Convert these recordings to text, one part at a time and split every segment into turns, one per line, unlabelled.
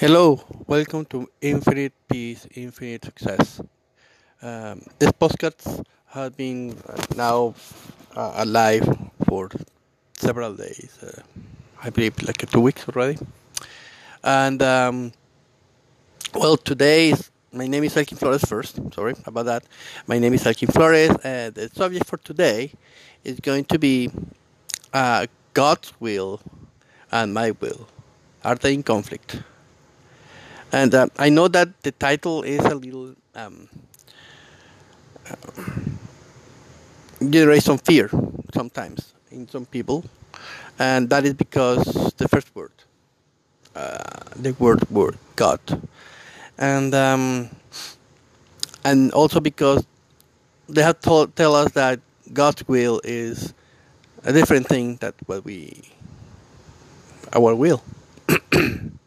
Hello, welcome to Infinite Peace, Infinite Success. Um, this podcast has been uh, now uh, alive for several days. Uh, I believe like two weeks already. And um, well, today is, my name is Elkin Flores. First, sorry about that. My name is Elkin Flores, and the subject for today is going to be uh, God's will and my will. Are they in conflict? And uh, I know that the title is a little um, uh, generate some fear sometimes in some people, and that is because the first word, uh, the word word God, and um, and also because they have told tell us that God's will is a different thing that what we our will.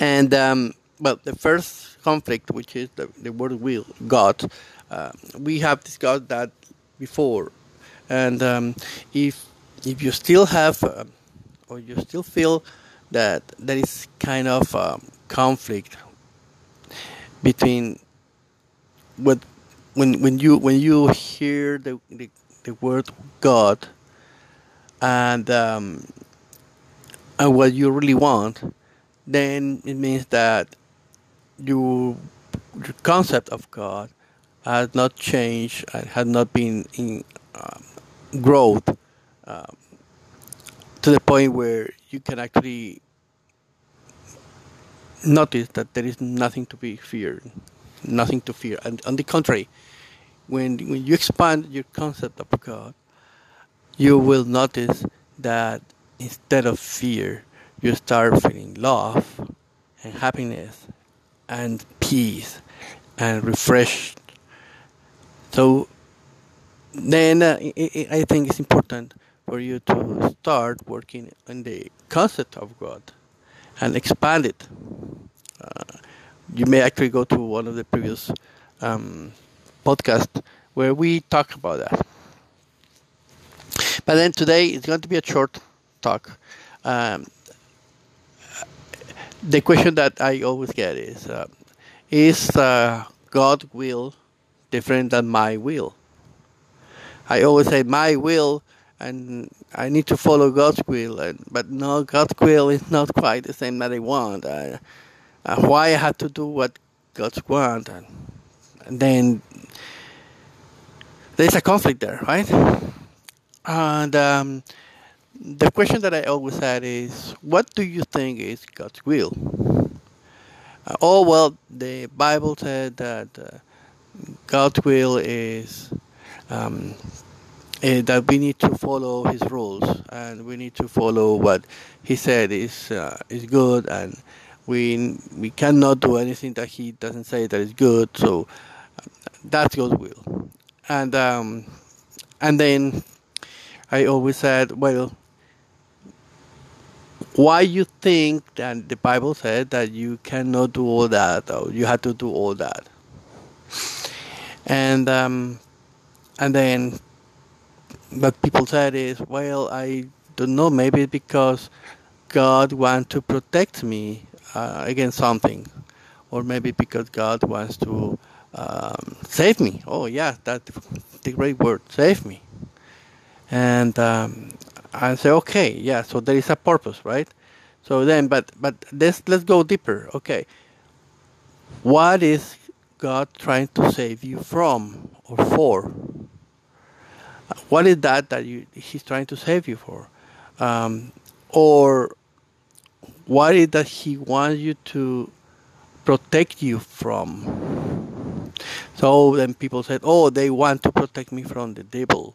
And um, well, the first conflict, which is the, the word will, God, uh, we have discussed that before. And um, if if you still have, uh, or you still feel that there is kind of um, conflict between what when when you when you hear the the, the word God and um, and what you really want then it means that your, your concept of God has not changed and has not been in um, growth um, to the point where you can actually notice that there is nothing to be feared, nothing to fear. And on the contrary, when when you expand your concept of God, you will notice that instead of fear, you start feeling love and happiness and peace and refreshed. So then uh, I think it's important for you to start working on the concept of God and expand it. Uh, you may actually go to one of the previous um, podcasts where we talk about that. But then today it's going to be a short talk. Um, the question that I always get is uh, Is uh, God's will different than my will? I always say my will, and I need to follow God's will, and, but no, God's will is not quite the same that I want. Uh, why I have to do what God's want, and, and then there's a conflict there, right? And um, the question that I always had is, what do you think is God's will? Uh, oh well, the Bible said that uh, God's will is um, uh, that we need to follow His rules and we need to follow what He said is uh, is good, and we we cannot do anything that He doesn't say that is good. So uh, that's God's will, and um, and then I always said, well why you think that the Bible said that you cannot do all that or you have to do all that. And um, and then what people said is, well, I don't know, maybe because God wants to protect me uh, against something, or maybe because God wants to um, save me. Oh yeah, that's the great word, save me. And um, I say, okay, yeah, so there is a purpose, right? So then, but but let's let's go deeper. Okay, what is God trying to save you from or for? What is that that you He's trying to save you for, um, or what is that He wants you to protect you from? So then people said, "Oh, they want to protect me from the devil,"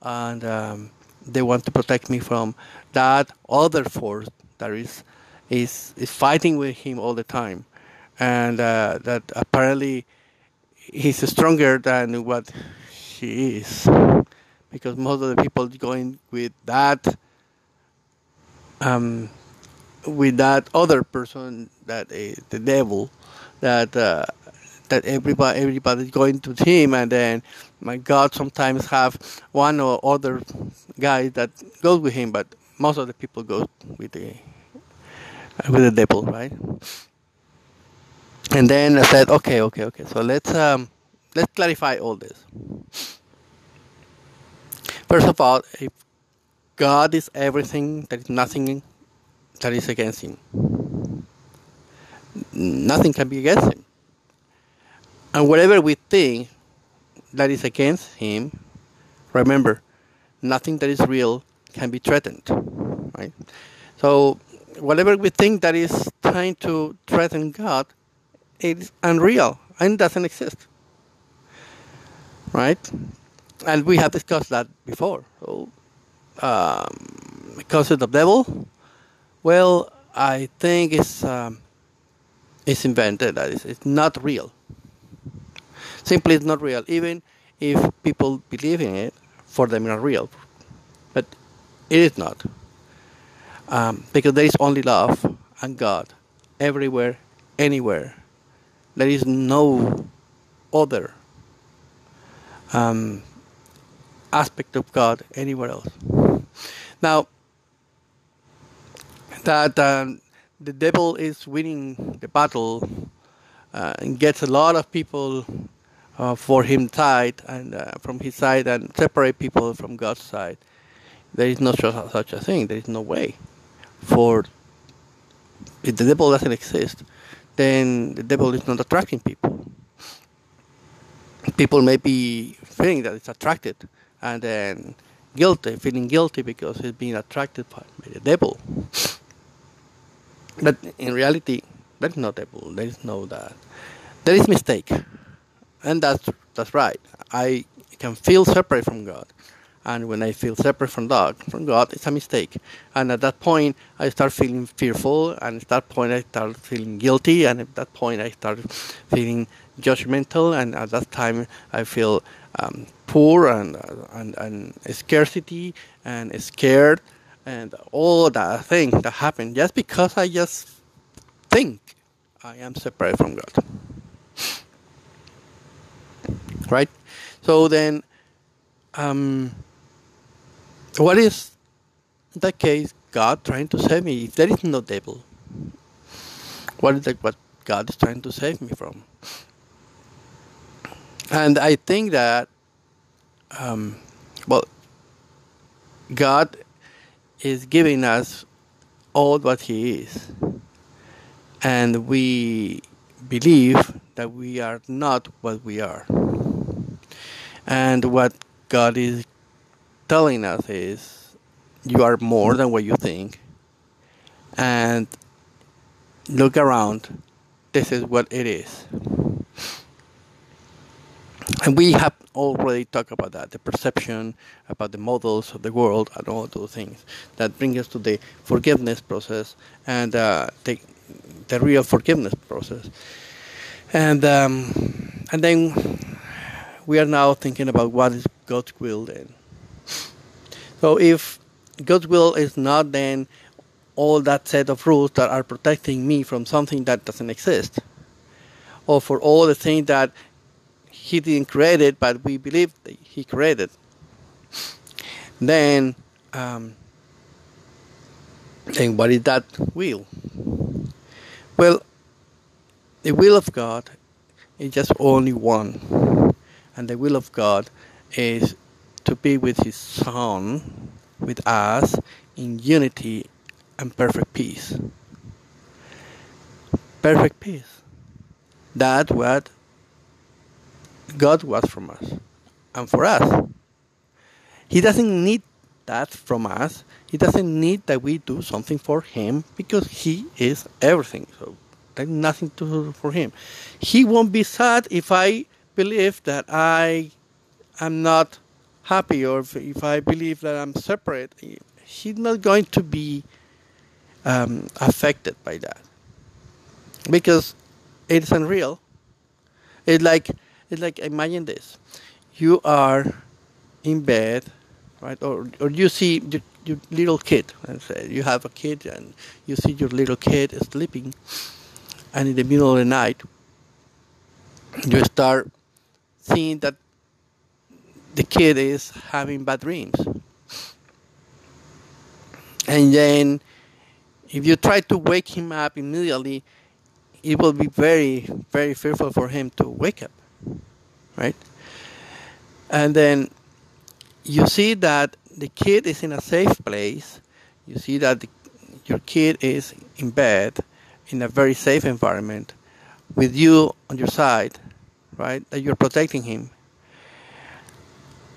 and um, they want to protect me from that other force that is is is fighting with him all the time, and uh, that apparently he's stronger than what he is, because most of the people going with that um, with that other person that is the devil that uh, that everybody everybody's going to him and then my god sometimes have one or other guy that goes with him but most of the people go with the with the devil, right? And then I said, okay, okay, okay. So let's um, let's clarify all this. First of all, if God is everything, there is nothing that is against Him. Nothing can be against Him. And whatever we think that is against Him, remember, nothing that is real can be threatened, right? So whatever we think that is trying to threaten God, it is unreal and doesn't exist, right? And we have discussed that before. So, um, concept of the devil, well, I think it's um, it's invented. That is, it's not real. Simply, it's not real. Even if people believe in it, for them, it's not real. But it is not. Um, because there is only love and God everywhere, anywhere. There is no other um, aspect of God anywhere else. Now, that um, the devil is winning the battle uh, and gets a lot of people uh, for him side and uh, from his side and separate people from God's side. There is no such a thing. There is no way for if the devil doesn't exist, then the devil is not attracting people. People may be feeling that it's attracted and then guilty, feeling guilty because it's being attracted by, by the devil. But in reality, there is no devil. There is no that. There is mistake, and that's that's right. I can feel separate from God, and when I feel separate from God, from God, it's a mistake. And at that point, I start feeling fearful, and at that point, I start feeling guilty, and at that point, I start feeling judgmental, and at that time, I feel um, poor and, and and scarcity and scared, and all that thing that happened just because I just think I am separate from God. Right? So then, um, what is that case God trying to save me if there is no devil? What is that what God is trying to save me from? And I think that, um, well, God is giving us all what He is. And we believe that we are not what we are. And what God is telling us is you are more than what you think. And look around. This is what it is. And we have already talked about that the perception, about the models of the world, and all those things that bring us to the forgiveness process and uh, the, the real forgiveness process. And, um, and then we are now thinking about what is God's will then. So if God's will is not then all that set of rules that are protecting me from something that doesn't exist, or for all the things that he didn't create it, but we believe he created. Then, um, then what is that will? Well, the will of God is just only one, and the will of God is to be with His Son, with us, in unity and perfect peace. Perfect peace. That's what God wants from us and for us. He doesn't need that from us. He doesn't need that we do something for Him because He is everything. So nothing to do for Him. He won't be sad if I believe that I am not happy or if, if I believe that I'm separate. He's not going to be um, affected by that because it's unreal. It's like it's like imagine this: you are in bed, right, or or you see your, your little kid. Let's say you have a kid and you see your little kid sleeping, and in the middle of the night, you start seeing that the kid is having bad dreams, and then if you try to wake him up immediately, it will be very, very fearful for him to wake up, right? And then you see that the kid is in a safe place. You see that the, your kid is in bed in a very safe environment with you on your side, right? That you're protecting him.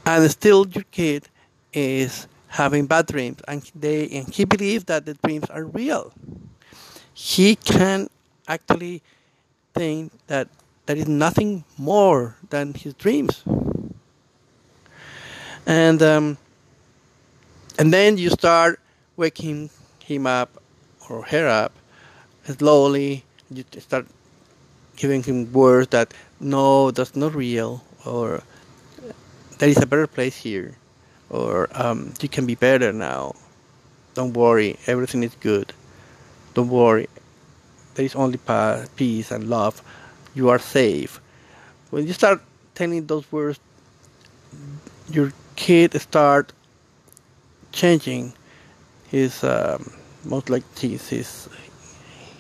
And still your kid is having bad dreams and they and he believes that the dreams are real. He can actually think that there is nothing more than his dreams. And um, and then you start waking him up or her up slowly. You start giving him words that no, that's not real, or there is a better place here, or um, you can be better now. Don't worry, everything is good. Don't worry, there is only peace and love. You are safe. When you start telling those words, your kid start changing his um, most like his, his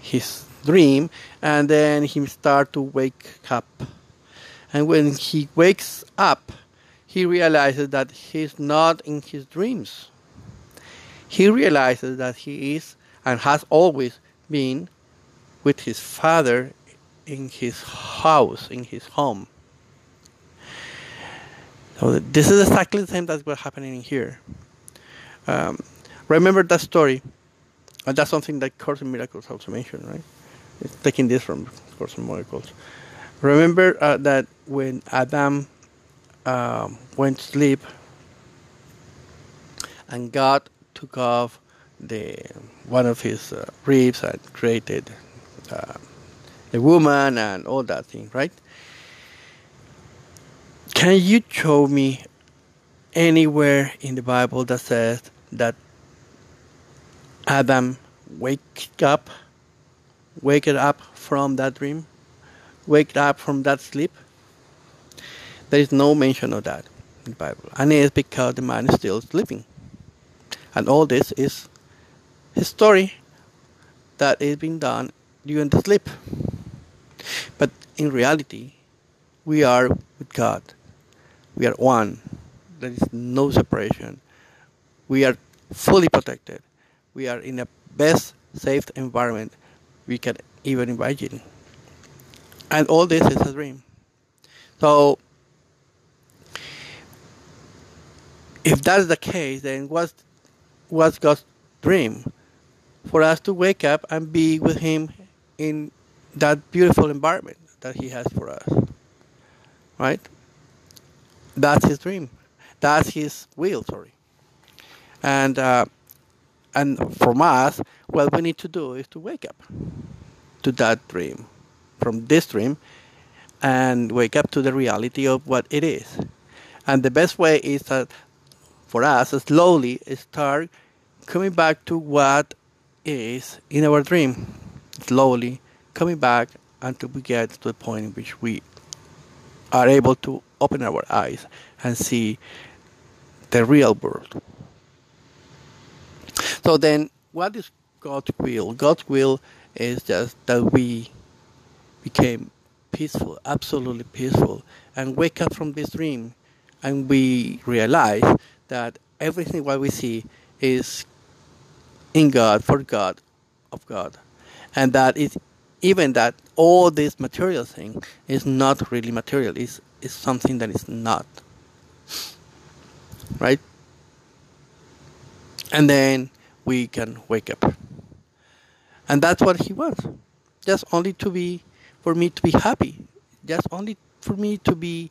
his dream, and then he start to wake up. And when he wakes up, he realizes that he's not in his dreams. He realizes that he is and has always been with his father in his house, in his home. So this is exactly the same that's what's happening here. Um, remember that story, and that's something that Course in Miracles also mentioned, right? It's taking this from Course in Miracles. Remember uh, that when Adam um, went to sleep, and God took off the one of his uh, ribs and created uh, a woman and all that thing, right? Can you show me anywhere in the Bible that says that Adam wake up, wake up from that dream, wake up from that sleep? There is no mention of that in the Bible, and it is because the man is still sleeping, and all this is his story that is being done during the sleep. But in reality, we are with God. We are one. There is no separation. We are fully protected. We are in the best safe environment we can even imagine. And all this is a dream. So if that's the case, then what's what's God's dream? For us to wake up and be with Him in that beautiful environment that He has for us. Right? That's his dream. That's his will. Sorry. And uh, and from us, what we need to do is to wake up to that dream, from this dream, and wake up to the reality of what it is. And the best way is that for us, slowly start coming back to what is in our dream. Slowly coming back until we get to the point in which we are able to open our eyes and see the real world. So then, what is God's will? God's will is just that we became peaceful, absolutely peaceful, and wake up from this dream, and we realize that everything what we see is in God, for God, of God, and that is even that all this material thing is not really material. Is is something that is not. Right? And then we can wake up and that's what he wants just only to be for me to be happy just only for me to be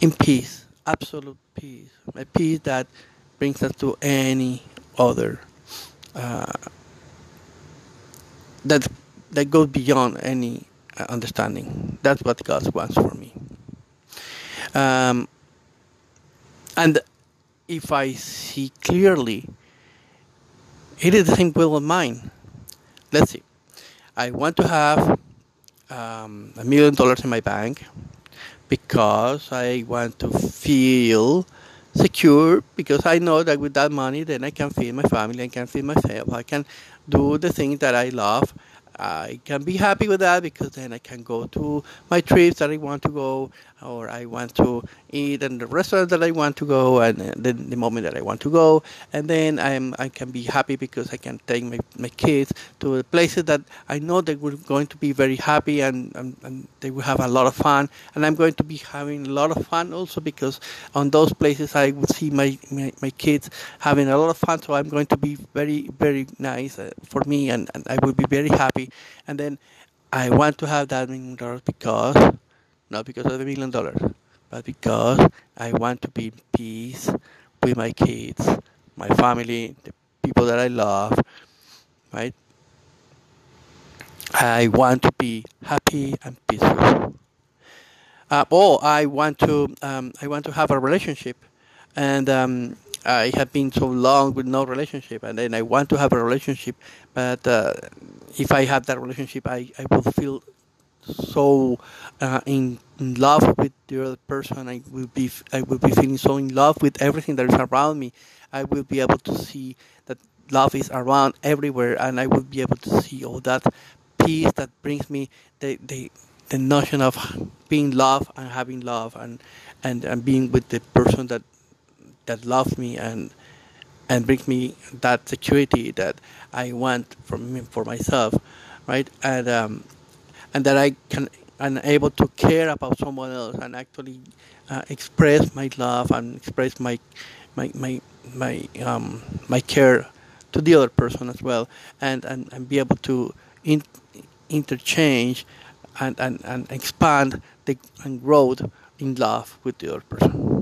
in peace absolute peace a peace that brings us to any other uh, that that goes beyond any uh, understanding. That's what God wants for me. Um, and if I see clearly, it is the same will of mine. Let's see. I want to have um, a million dollars in my bank because I want to feel secure because I know that with that money, then I can feed my family, I can feed myself, I can do the things that I love. I can be happy with that because then I can go to my trips that I want to go or I want to eat in the restaurant that I want to go, and then the moment that I want to go, and then I'm I can be happy because I can take my, my kids to places that I know they were going to be very happy and, and, and they will have a lot of fun, and I'm going to be having a lot of fun also because on those places I will see my, my, my kids having a lot of fun, so I'm going to be very very nice uh, for me, and, and I will be very happy, and then I want to have that million dollars because not because of the million dollars, but because I want to be in peace with my kids, my family, the people that I love, right? I want to be happy and peaceful. Uh, or I want to um, I want to have a relationship, and um, I have been so long with no relationship, and then I want to have a relationship, but uh, if I have that relationship, I, I will feel so uh, in, in, love with the other person. I will be I will be feeling so in love with everything that is around me. I will be able to see that love is around everywhere, and I will be able to see all that peace that brings me the the, the notion of being love and having love and, and and being with the person that that loves me and and brings me that security that I want me, for myself, right? And um, and that I can I'm able to care about someone else and actually uh, express my love and express my my my my um, my care to the other person as well, and and, and be able to in, interchange and, and, and expand the and grow in love with the other person.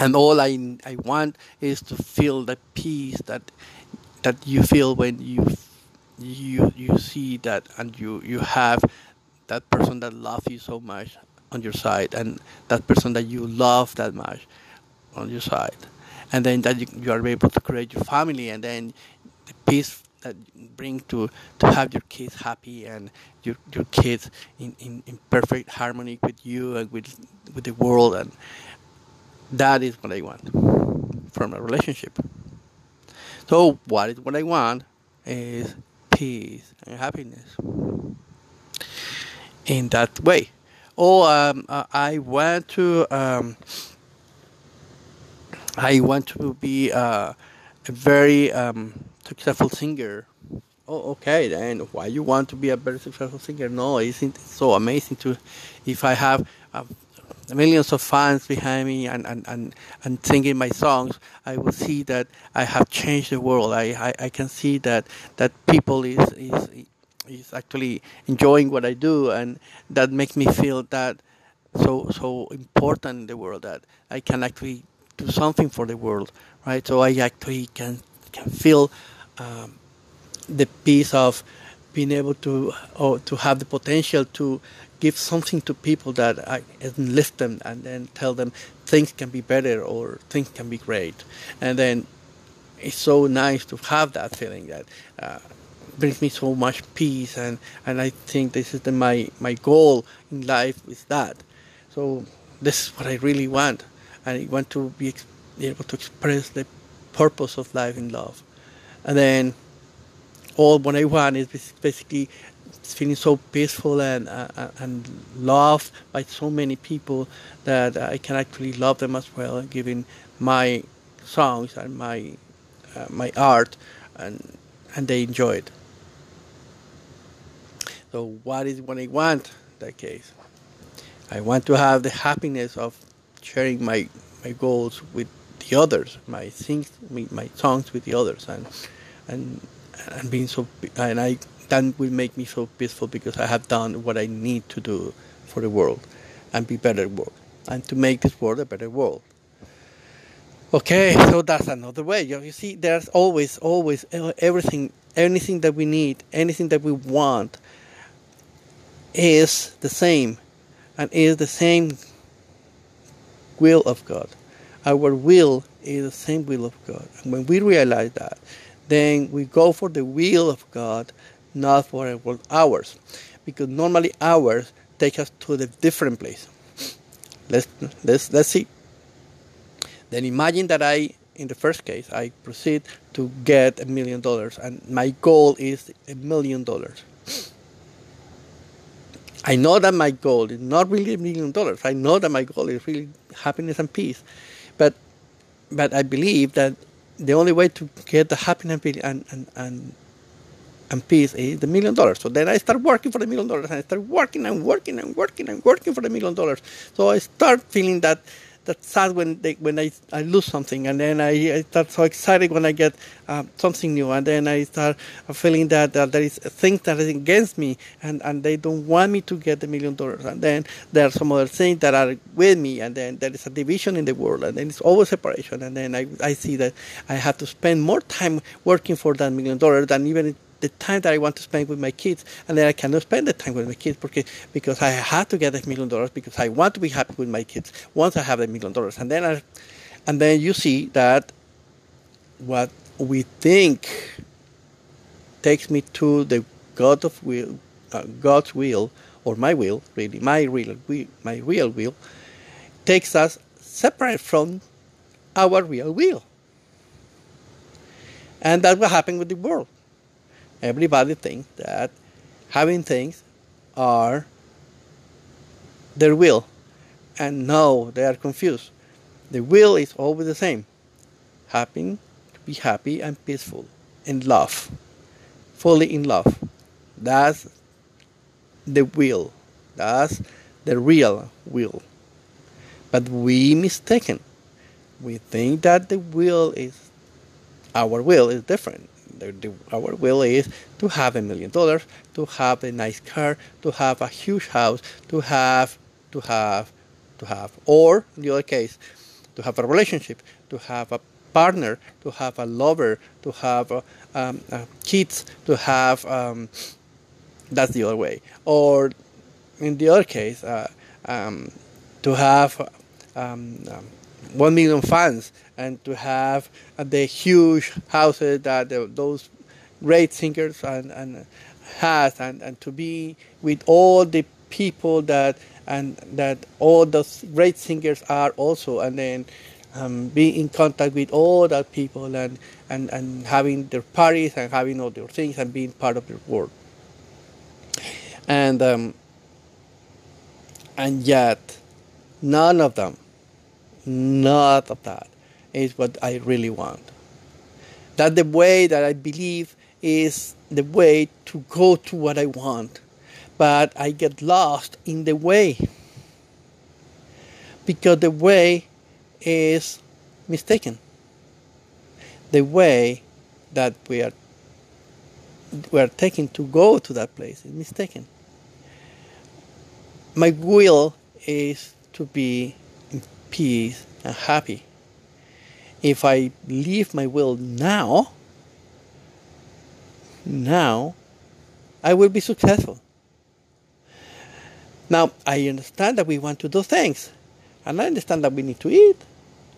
And all I I want is to feel the peace that that you feel when you you you see that and you you have that person that loves you so much on your side and that person that you love that much on your side. And then that you, you are able to create your family and then the peace that bring to to have your kids happy and your your kids in, in, in perfect harmony with you and with with the world and that is what I want from a relationship. So what is what I want is peace and happiness in that way. Or um, uh, I want to um, I want to be uh, a very um, successful singer. Oh, okay. Then why you want to be a very successful singer? No, isn't it so amazing to if I have uh, millions of fans behind me and, and, and, and singing my songs, I will see that I have changed the world. I, I, I can see that, that people is, is, is actually enjoying what I do and that makes me feel that so so important in the world that I can actually do something for the world, right? So I actually can can feel um, the peace of being able to or to have the potential to give something to people that I lift them and then tell them things can be better or things can be great. And then it's so nice to have that feeling that uh, brings me so much peace and, and I think this is the, my, my goal in life is that. So this is what I really want. And I want to be able to express the purpose of life in love. And then all what I want is basically feeling so peaceful and uh, and loved by so many people that I can actually love them as well, giving my songs and my uh, my art, and and they enjoy it. So what is what I want in that case? I want to have the happiness of sharing my my goals with the others, my things, my songs with the others, and and and being so and I that will make me so peaceful because I have done what I need to do for the world and be better world and to make this world a better world. Okay, so that's another way. You see, there's always, always everything, anything that we need, anything that we want is the same and is the same will of God. Our will is the same will of God. And when we realize that, then we go for the will of God not for ours, because normally ours take us to the different place. Let's let's let's see. Then imagine that I, in the first case, I proceed to get a million dollars, and my goal is a million dollars. I know that my goal is not really a million dollars. I know that my goal is really happiness and peace, but but I believe that the only way to get the happiness and and and, and peace is the million dollars. So then I start working for the million dollars, and I start working and working and working and working for the million dollars. So I start feeling that that's sad when they, when I, I lose something, and then I, I start so excited when I get uh, something new, and then I start feeling that, that there is things that are against me, and, and they don't want me to get the million dollars, and then there are some other things that are with me, and then there is a division in the world, and then it's always separation, and then I, I see that I have to spend more time working for that million dollars than even the time that I want to spend with my kids, and then I cannot spend the time with my kids because because I have to get a million dollars because I want to be happy with my kids once I have a million dollars, and then I, and then you see that what we think takes me to the God of will, uh, God's will, or my will, really, my real, my real will, takes us separate from our real will. And that's what happened with the world everybody thinks that having things are their will. And no, they are confused. The will is always the same. Happy, to be happy and peaceful, in love, fully in love. That's the will. That's the real will. But we mistaken. We think that the will is our will is different the, the, our will is to have a million dollars, to have a nice car, to have a huge house, to have, to have, to have, or in the other case, to have a relationship, to have a partner, to have a lover, to have uh, um, uh, kids, to have. Um, that's the other way. Or in the other case, uh, um, to have um, um, one million fans and to have uh, the huge houses that those great singers and, and has and, and to be with all the people that and that all those great singers are also and then um, be in contact with all that people and, and, and having their parties and having all their things and being part of their world. And um, and yet none of them None of that is what I really want. That the way that I believe is the way to go to what I want. But I get lost in the way. Because the way is mistaken. The way that we are we are taking to go to that place is mistaken. My will is to be peace, and happy. If I leave my will now, now, I will be successful. Now, I understand that we want to do things, and I understand that we need to eat,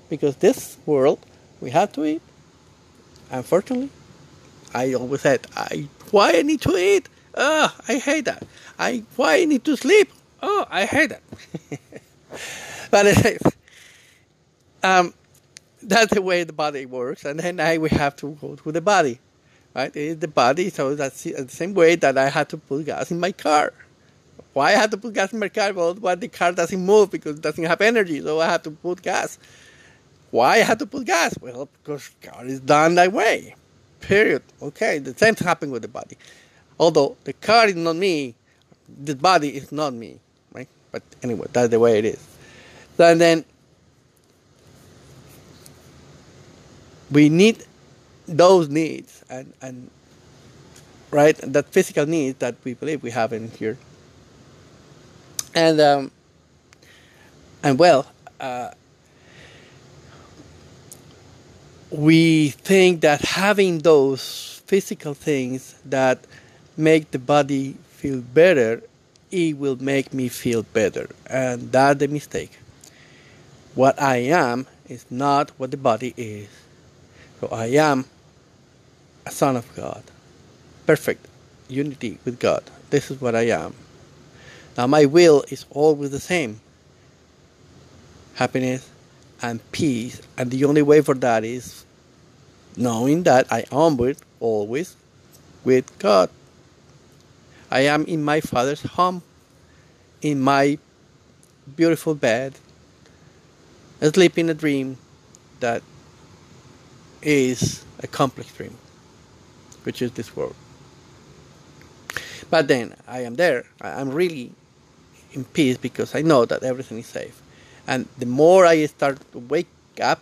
because this world, we have to eat. Unfortunately, I always said, I, why I need to eat? Oh, I hate that. I, why I need to sleep? Oh, I hate that. but um, that's the way the body works, and then I will have to go to the body, right? It is the body, so that's the same way that I had to put gas in my car. Why I had to put gas in my car? Well, why the car doesn't move because it doesn't have energy, so I had to put gas. Why I had to put gas? Well, because car is done that way. Period. Okay, the same thing happened with the body. Although the car is not me, the body is not me, right? But anyway, that's the way it is. So, and then we need those needs and, and right that physical needs that we believe we have in here. And um, and well uh, we think that having those physical things that make the body feel better it will make me feel better. And that's the mistake. What i am is not what the body is so I am a son of God. Perfect unity with God. This is what I am. Now my will is always the same. Happiness and peace. And the only way for that is knowing that I am with always with God. I am in my Father's home, in my beautiful bed, sleeping a dream that is a complex dream, which is this world. But then I am there. I'm really in peace because I know that everything is safe. And the more I start to wake up,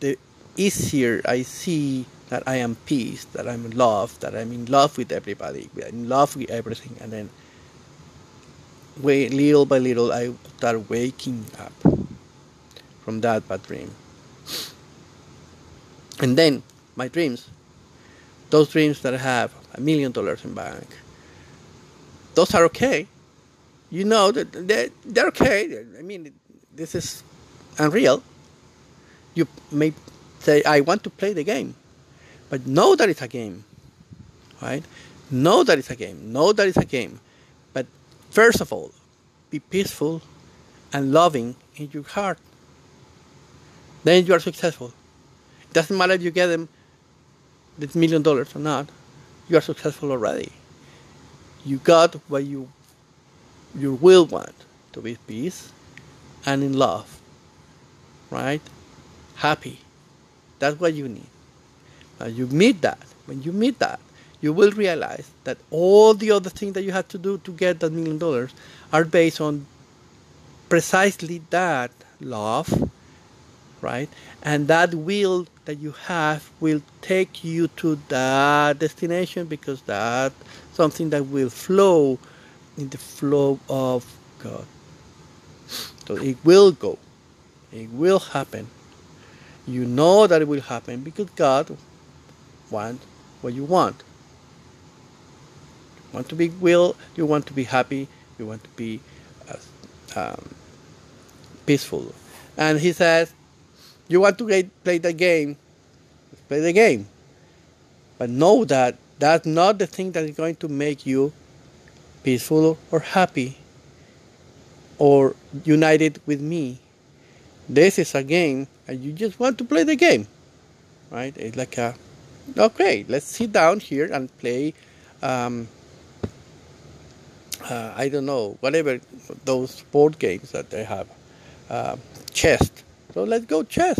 the easier I see that I am peace, that I'm in love, that I'm in love with everybody, in love with everything, and then way, little by little I start waking up from that bad dream. And then my dreams, those dreams that I have a million dollars in bank, those are okay. You know that they're, they're okay. I mean, this is unreal. You may say, I want to play the game. But know that it's a game. Right? Know that it's a game. Know that it's a game. But first of all, be peaceful and loving in your heart. Then you are successful. Doesn't matter if you get them this million dollars or not, you are successful already. You got what you you will want to be peace and in love. Right? Happy. That's what you need. Uh, you meet that. When you meet that, you will realize that all the other things that you have to do to get that million dollars are based on precisely that love, right? And that will that you have will take you to that destination because that's something that will flow in the flow of God. So it will go. It will happen. You know that it will happen because God want what you want. You want to be will, you want to be happy, you want to be uh, um, peaceful. And he says, you want to get, play the game, play the game. But know that that's not the thing that is going to make you peaceful or happy or united with me. This is a game and you just want to play the game. Right? It's like a okay, let's sit down here and play. Um, uh, I don't know, whatever those board games that they have, uh, chess. So let's go chess.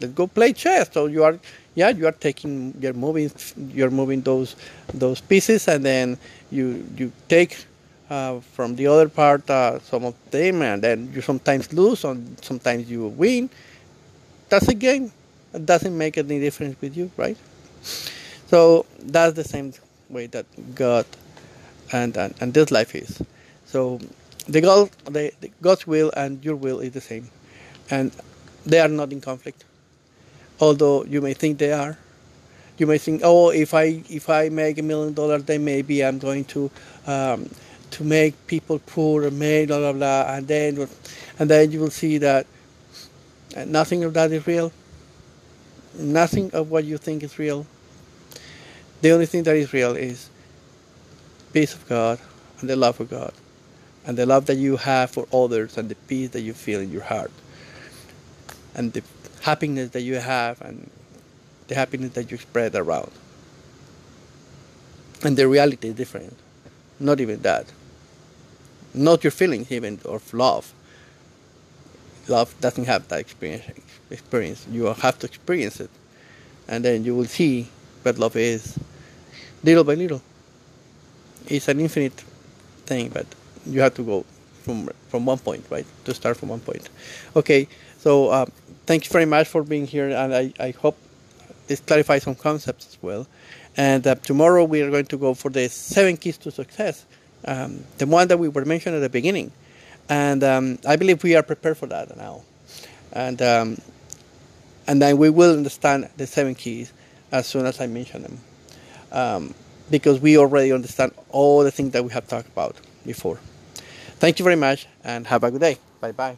Let's go play chess. So you are, yeah, you are taking, you're moving, you're moving those those pieces, and then you you take uh, from the other part uh, some of them, and then you sometimes lose, and sometimes you win. That's a game. It doesn't make any difference with you, right? So that's the same way that God and, and, and this life is. So the God, the, the God's will and your will is the same, and they are not in conflict. Although you may think they are, you may think, oh, if I if I make a million dollars, then maybe I'm going to um, to make people poor and make blah blah blah, and then and then you will see that nothing of that is real. Nothing of what you think is real. The only thing that is real is peace of God and the love of God and the love that you have for others and the peace that you feel in your heart and the happiness that you have and the happiness that you spread around. And the reality is different. Not even that. Not your feelings even of love. Love doesn't have that experience experience. You have to experience it. And then you will see what love is little by little. It's an infinite thing, but you have to go from from one point, right? To start from one point. Okay, so uh, thank you very much for being here, and I, I hope this clarifies some concepts as well. And uh, tomorrow we are going to go for the seven keys to success, um, the one that we were mentioned at the beginning, and um, I believe we are prepared for that now, and um, and then we will understand the seven keys as soon as I mention them, um, because we already understand all the things that we have talked about before. Thank you very much, and have a good day. Bye bye.